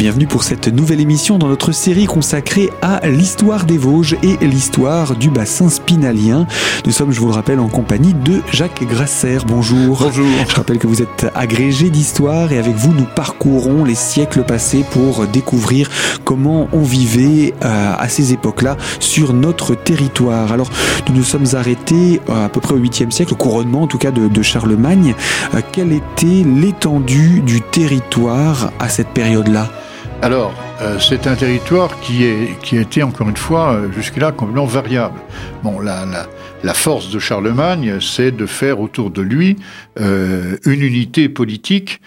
bienvenue pour cette nouvelle émission dans notre série consacrée à l'histoire des Vosges et l'histoire du bassin spinalien. Nous sommes, je vous le rappelle, en compagnie de Jacques Grasser. Bonjour. Bonjour. Je rappelle que vous êtes agrégé d'histoire et avec vous, nous parcourons les siècles passés pour découvrir comment on vivait euh, à ces époques-là sur notre territoire. Alors, nous nous sommes arrêtés euh, à peu près au 8e siècle, au couronnement en tout cas de, de Charlemagne. Euh, quelle était l'étendue du territoire à cette période-là? Alors, euh, c'est un territoire qui, est, qui a été, encore une fois, euh, jusque-là, complètement variable. Bon, la, la, la force de Charlemagne, c'est de faire autour de lui euh, une unité politique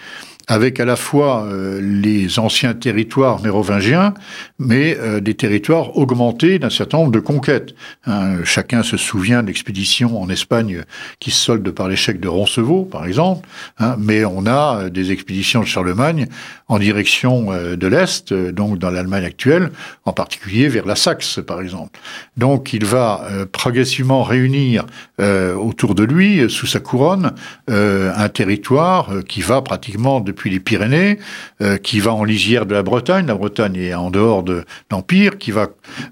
avec à la fois euh, les anciens territoires mérovingiens, mais euh, des territoires augmentés d'un certain nombre de conquêtes. Hein, chacun se souvient de l'expédition en Espagne qui se solde par l'échec de Roncevaux, par exemple, hein, mais on a euh, des expéditions de Charlemagne en direction euh, de l'Est, euh, donc dans l'Allemagne actuelle, en particulier vers la Saxe, par exemple. Donc il va progressivement réunir autour de lui, sous sa couronne, un territoire qui va pratiquement de depuis les Pyrénées, euh, qui va en lisière de la Bretagne. La Bretagne est en dehors de l'Empire, qui va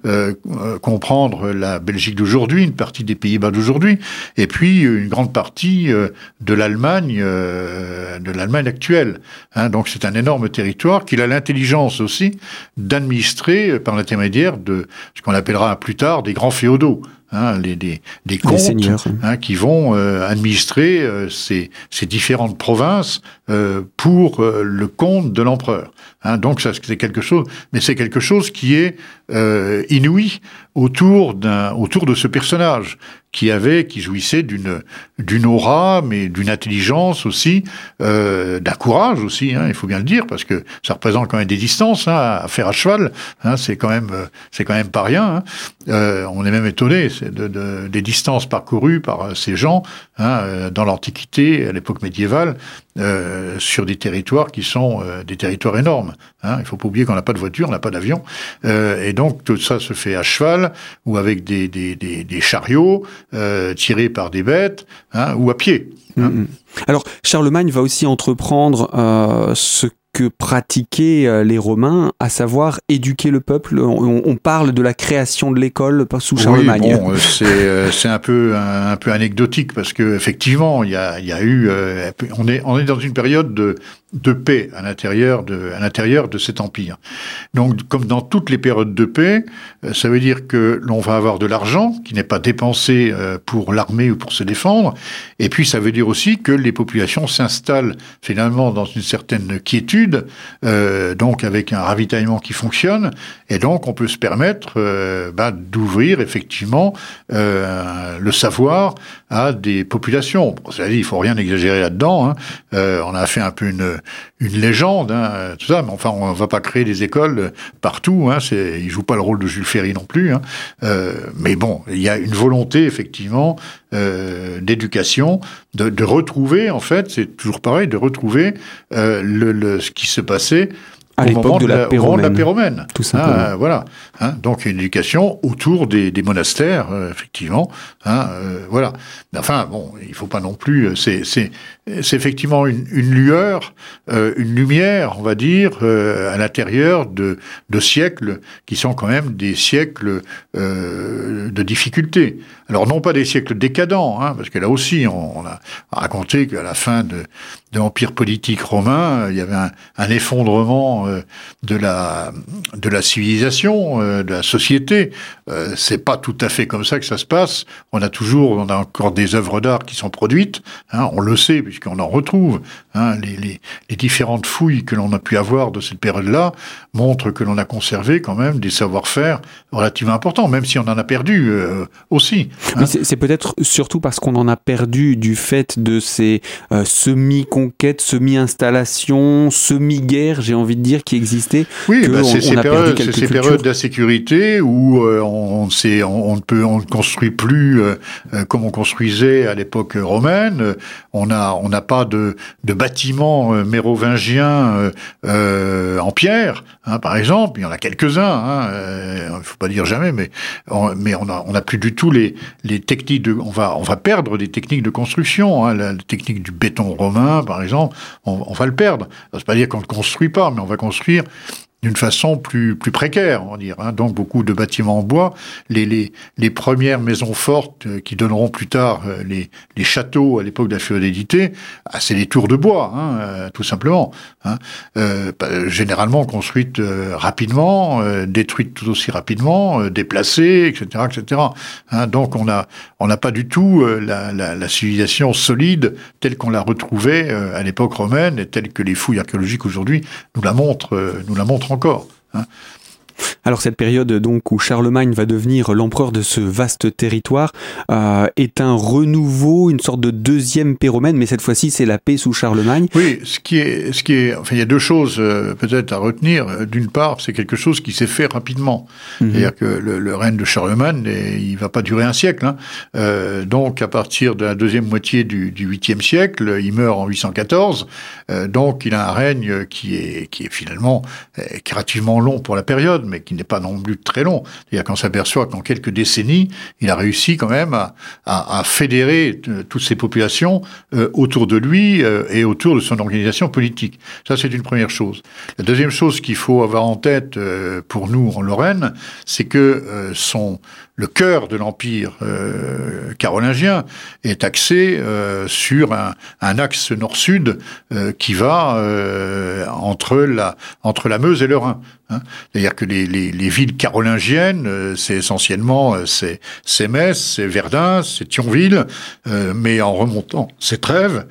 euh, comprendre la Belgique d'aujourd'hui, une partie des Pays-Bas d'aujourd'hui, et puis une grande partie euh, de l'Allemagne, euh, de l'Allemagne actuelle. Hein, donc c'est un énorme territoire qu'il a l'intelligence aussi d'administrer par l'intermédiaire de ce qu'on appellera plus tard des grands féodaux hein, les, des, des seigneurs, hein. hein, qui vont euh, administrer euh, ces, ces différentes provinces euh, pour euh, le compte de l'empereur. Hein, donc ça c'est quelque chose, mais c'est quelque chose qui est euh, inouï autour d'un autour de ce personnage qui avait, qui jouissait d'une d'une aura, mais d'une intelligence aussi, euh, d'un courage aussi. Hein, il faut bien le dire parce que ça représente quand même des distances hein, à faire à cheval. Hein, c'est quand même euh, c'est quand même pas rien. Hein. Euh, on est même étonné de, de, des distances parcourues par euh, ces gens euh, dans l'Antiquité, à l'époque médiévale, euh, sur des territoires qui sont euh, des territoires énormes. Hein. Il faut pas oublier qu'on n'a pas de voiture, on n'a pas d'avion, euh, et donc tout ça se fait à cheval ou avec des, des, des, des chariots euh, tirés par des bêtes hein, ou à pied. Mm, mm. Alors, Charlemagne va aussi entreprendre euh, ce que pratiquaient euh, les Romains, à savoir éduquer le peuple. On, on parle de la création de l'école sous Charlemagne. Oui, bon, euh, c'est euh, c'est un peu un, un peu anecdotique parce que effectivement, il y a il y a eu on est on est dans une période de de paix à l'intérieur de à l'intérieur de cet empire. Donc comme dans toutes les périodes de paix, euh, ça veut dire que l'on va avoir de l'argent qui n'est pas dépensé euh, pour l'armée ou pour se défendre et puis ça veut dire aussi que les populations s'installent finalement dans une certaine quiétude euh, donc avec un ravitaillement qui fonctionne et donc on peut se permettre euh, bah, d'ouvrir effectivement euh, le savoir à des populations. Dit, il faut rien exagérer là-dedans. Hein. On a fait un peu une, une légende, hein, tout ça, mais enfin, on va pas créer des écoles partout. Hein, c'est, il joue pas le rôle de Jules Ferry non plus. Hein. Euh, mais bon, il y a une volonté effectivement euh, d'éducation, de, de retrouver, en fait, c'est toujours pareil, de retrouver euh, le, le, ce qui se passait à l'époque de la de la. Péromène. Tout simplement. Hein, voilà. Hein, donc une éducation autour des, des monastères, euh, effectivement. Hein, euh, voilà. Mais enfin, bon, il faut pas non plus. euh, C'est effectivement une, une lueur, euh, une lumière, on va dire, à l'intérieur de de siècles qui sont quand même des siècles de difficultés. Alors non pas des siècles décadents, hein, parce que là aussi on, on a raconté qu'à la fin de de l'empire politique romain, il y avait un, un effondrement de la de la civilisation, euh, de la société. Euh, c'est pas tout à fait comme ça que ça se passe. On a toujours, on a encore des œuvres d'art qui sont produites. hein, on le sait puisqu'on en retrouve. hein, les, les, différentes fouilles que l'on a pu avoir de cette période-là montrent que l'on a conservé quand même des savoir-faire relativement importants, même si on en a perdu euh, aussi. hein. C'est peut-être surtout parce qu'on en a perdu du fait de ces euh, semi-conquêtes, semi-installations, semi-guerres, j'ai envie de dire, qui existaient. Oui, bah, c'est ces périodes, ces d'insécurité où euh, on, sait, on, on ne peut, on ne construit plus euh, euh, comme on construisait à l'époque romaine. On a, on n'a pas de, de bâtiments mérovingiens euh, en pierre, hein, par exemple. Il y en a quelques-uns. Hein, il faut pas dire jamais, mais on, mais on a, on a plus du tout les, les techniques de, on va, on va perdre des techniques de construction. Hein, la, la technique du béton romain, par exemple, on, on va le perdre. Ça veut pas dire qu'on ne construit pas, mais on va construire d'une façon plus, plus précaire, on dire. Hein. Donc beaucoup de bâtiments en bois. Les, les, les premières maisons fortes euh, qui donneront plus tard euh, les, les châteaux à l'époque de la féodalité, ah, c'est des tours de bois, hein, euh, tout simplement. Hein. Bah, généralement construites rapidement, détruites tout aussi rapidement, déplacées, etc., etc. Hein. Donc on a on n'a pas du tout la, la, la, civilisation solide telle qu'on l'a retrouvée à l'époque romaine et telle que les fouilles archéologiques aujourd'hui nous la montrent, nous la montrent encore. Hein. Alors cette période donc où Charlemagne va devenir l'empereur de ce vaste territoire euh, est un renouveau, une sorte de deuxième péromène, mais cette fois-ci c'est la paix sous Charlemagne. Oui, ce qui est, ce qui est, enfin il y a deux choses euh, peut-être à retenir. D'une part, c'est quelque chose qui s'est fait rapidement, mhm. c'est-à-dire que le, règne de Charlemagne, il va pas durer un siècle. Hein. Euh, donc à partir de la deuxième moitié du, du 8e siècle, il meurt en 814, euh, donc il a un règne qui est, qui est finalement est relativement long pour la période mais qui n'est pas non plus très long. C'est-à-dire qu'on s'aperçoit qu'en quelques décennies, il a réussi quand même à, fédérer euh, toutes ces populations euh, autour de lui euh, et autour de son organisation politique. Ça, c'est une première chose. La deuxième chose qu'il faut avoir en tête pour nous en Lorraine, c'est que son le cœur de l'empire euh, carolingien est axé euh, sur un, un axe nord-sud euh, qui va entre la entre la Meuse et le Rhin. Hein. C'est-à-dire que les, les, les, villes carolingiennes, c'est essentiellement c'est c'est Metz, c'est Verdun, c'est Thionville, mais en remontant, c'est Trèves,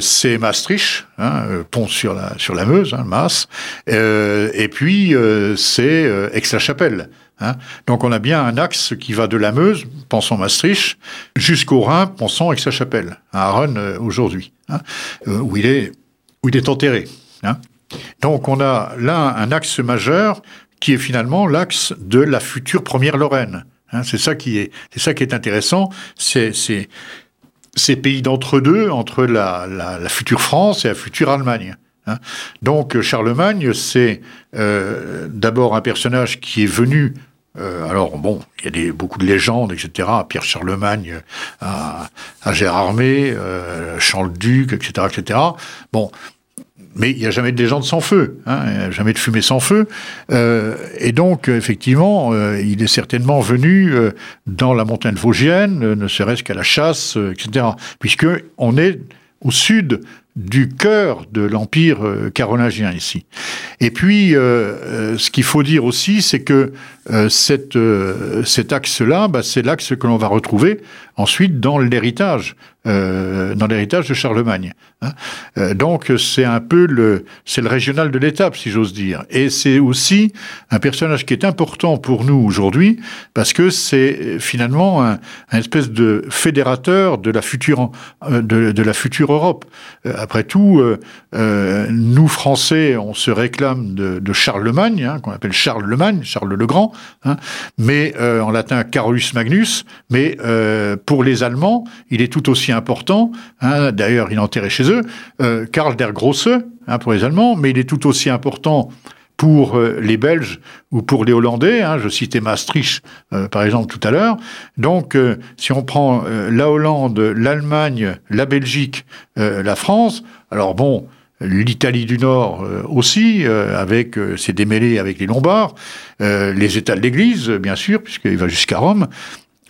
c'est Maastricht, hein, pont sur la sur la Meuse, hein, Maas, et puis c'est Aix-la-Chapelle. Hein. Donc on a bien un axe qui va de la Meuse, pensons Maastricht, jusqu'au Rhin, pensons Aix-la-Chapelle, à Arun euh, aujourd'hui, hein, euh, où, il est, où il est enterré. Hein. Donc on a là un axe majeur qui est finalement l'axe de la future première Lorraine. c'est ça qui est, c'est ça qui est intéressant. C'est, ces pays d'entre-deux, entre la, future France et la future Allemagne. Donc Charlemagne, c'est euh, d'abord un personnage qui est venu euh, alors bon, il y a beaucoup de légendes, etc. Pierre Charlemagne, à, Gérardmer, euh, Champ-le-Duc, etc., etc. Bon, mais il n'y a jamais de légende sans feu, hein, jamais de fumée sans feu. Euh, et donc, effectivement, il est certainement venu dans la montagne vosgienne, ne serait-ce qu'à la chasse, etc. Puisque on est au sud du cœur de l'empire carolingien ici. Et puis, ce qu'il faut dire aussi, c'est que cette, cet axe-là, bah, c'est l'axe que l'on va retrouver ensuite dans l'héritage euh, dans l'héritage de Charlemagne. Hein. Euh, donc c'est un peu le c'est le régional de l'étape, si j'ose dire. Et c'est aussi un personnage qui est important pour nous aujourd'hui parce que c'est finalement un, un, espèce de fédérateur de la future euh, de, de la future Europe. Euh, après tout, euh, nous Français, on se réclame de, de Charlemagne, hein, qu'on appelle Charlemagne, Charles le Grand, hein, mais en latin Carolus Magnus. Mais pour les Allemands, il est tout aussi important, hein, d'ailleurs il est enterré chez eux, euh, Karl der Grosse, hein, pour les Allemands, mais il est tout aussi important pour euh, les Belges ou pour les Hollandais. Hein, je citais Maastricht, euh, par exemple, tout à l'heure. Donc, si on prend la Hollande, l'Allemagne, la Belgique, la France, alors bon, l'Italie du Nord aussi, avec ses démêlés avec les Lombards, les États de l'Église, bien sûr, puisqu'il va jusqu'à Rome,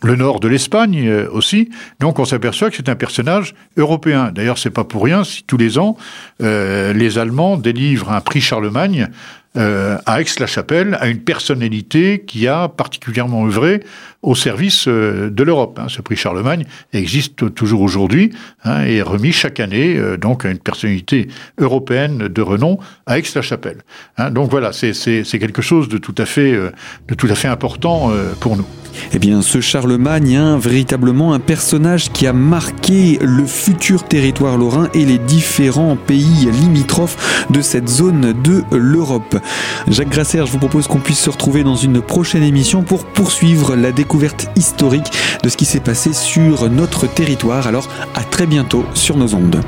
le nord de l'Espagne euh, aussi. Donc on s'aperçoit que c'est un personnage européen. D'ailleurs, c'est pas pour rien si tous les ans euh, les Allemands délivrent un prix Charlemagne euh, à Aix-la-Chapelle à une personnalité qui a particulièrement œuvré au service euh, de l'Europe. Hein. Ce prix Charlemagne existe toujours aujourd'hui hein, et est remis chaque année euh, donc à une personnalité européenne de renom à Aix-la-Chapelle. Hein. Donc voilà, c'est quelque chose de tout à fait, de tout à fait important pour nous. Eh bien, ce Charlemagne, véritablement un personnage qui a marqué le futur territoire lorrain et les différents pays limitrophes de cette zone de l'Europe. Jacques Grasser, je vous propose qu'on puisse se retrouver dans une prochaine émission pour poursuivre la découverte historique de ce qui s'est passé sur notre territoire. Alors, à très bientôt sur nos ondes.